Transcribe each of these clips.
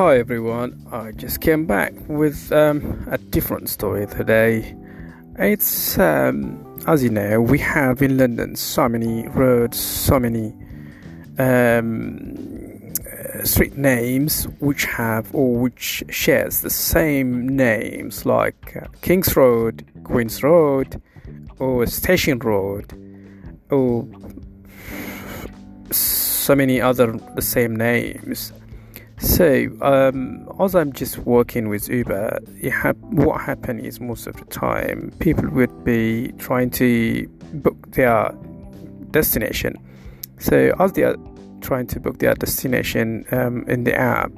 Hi everyone, I just came back with um, a different story today. It's, um, as you know, we have in London so many roads, so many um, street names which have or which shares the same names like uh, King's Road, Queen's Road, or Station Road, or so many other the same names so, um, as I'm just working with Uber, ha- what happened is most of the time people would be trying to book their destination. So, as they are trying to book their destination um, in the app,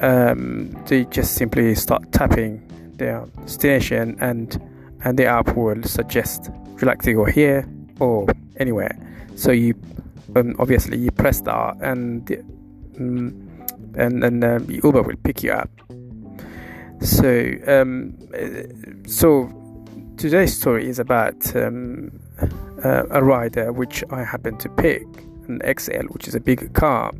um, they just simply start tapping their destination, and and the app will suggest would you like to go here or anywhere. So you um, obviously you press that and. The, um, and then um, Uber will pick you up. So, um, so today's story is about um, uh, a rider which I happen to pick, an XL, which is a big car,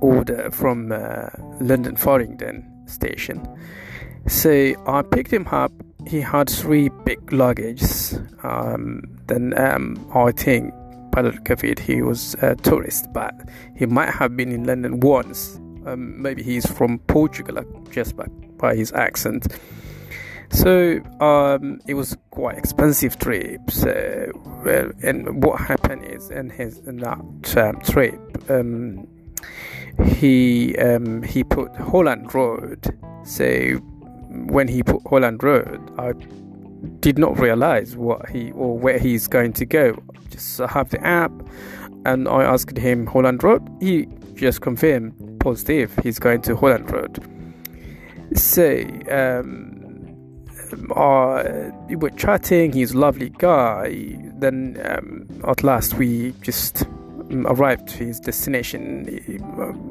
order from uh, London Farringdon station. So I picked him up. He had three big luggage. Um, then um, I think Kafid, he was a tourist, but he might have been in London once. Um, maybe he's from Portugal, just by, by his accent. So um, it was quite expensive trip. So, well, and what happened is in his in that um, trip, um, he um, he put Holland Road. So when he put Holland Road, I did not realize what he or where he's going to go. Just have the app, and I asked him Holland Road. He just confirmed positive he's going to Holland Road. So um, uh, we were chatting. He's a lovely guy. Then um, at last we just arrived to his destination.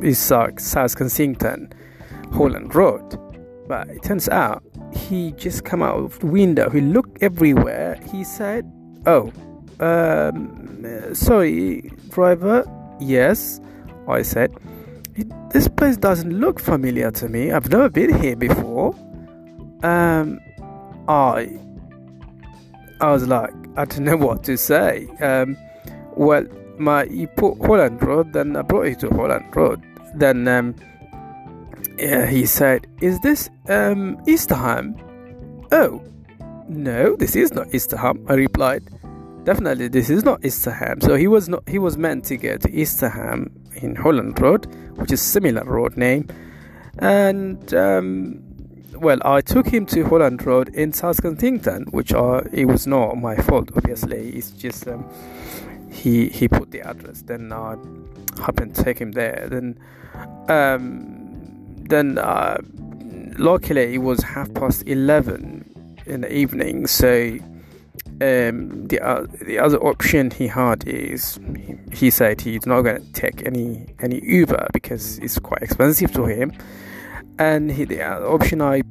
Is uh, South Kensington, Holland Road. But it turns out he just come out of the window. He looked everywhere. He said, "Oh, um, sorry, driver." Yes, I said. This place doesn't look familiar to me. I've never been here before. Um, I, I was like, I don't know what to say. Um, well, my you put Holland Road, then I brought you to Holland Road. Then um, yeah, he said, Is this um, Easterham? Oh, no, this is not Easterham, I replied. Definitely, this is not Easterham. So he was not. He was meant to go to Easterham in Holland Road, which is similar road name, and um, well, I took him to Holland Road in South Kensington, which uh, it was not my fault. Obviously, it's just um, he he put the address. Then I happened to take him there. Then um, then uh, luckily it was half past 11 in the evening so um, the uh, the other option he had is he, he said he's not going to take any any Uber because it's quite expensive to him, and he, the option I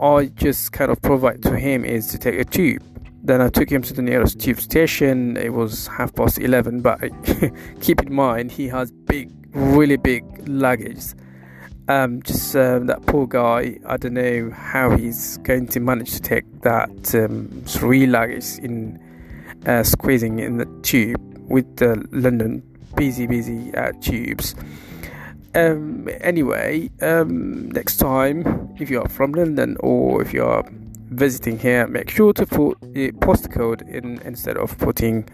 I just kind of provide to him is to take a tube. Then I took him to the nearest tube station. It was half past eleven, but keep in mind he has big, really big luggage um, just uh, that poor guy. I don't know how he's going to manage to take that um, three luggage in uh, squeezing in the tube with the London busy, busy uh, tubes. Um, anyway, um, next time if you're from London or if you're visiting here, make sure to put the postcode in instead of putting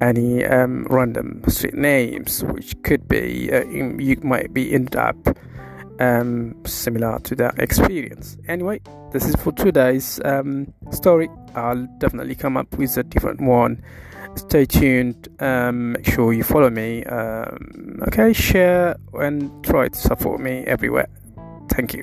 any um, random street names, which could be uh, you might be ended up um, similar to that experience. Anyway, this is for today's um, story. I'll definitely come up with a different one. Stay tuned. Um, make sure you follow me. Um, okay, share and try to support me everywhere. Thank you.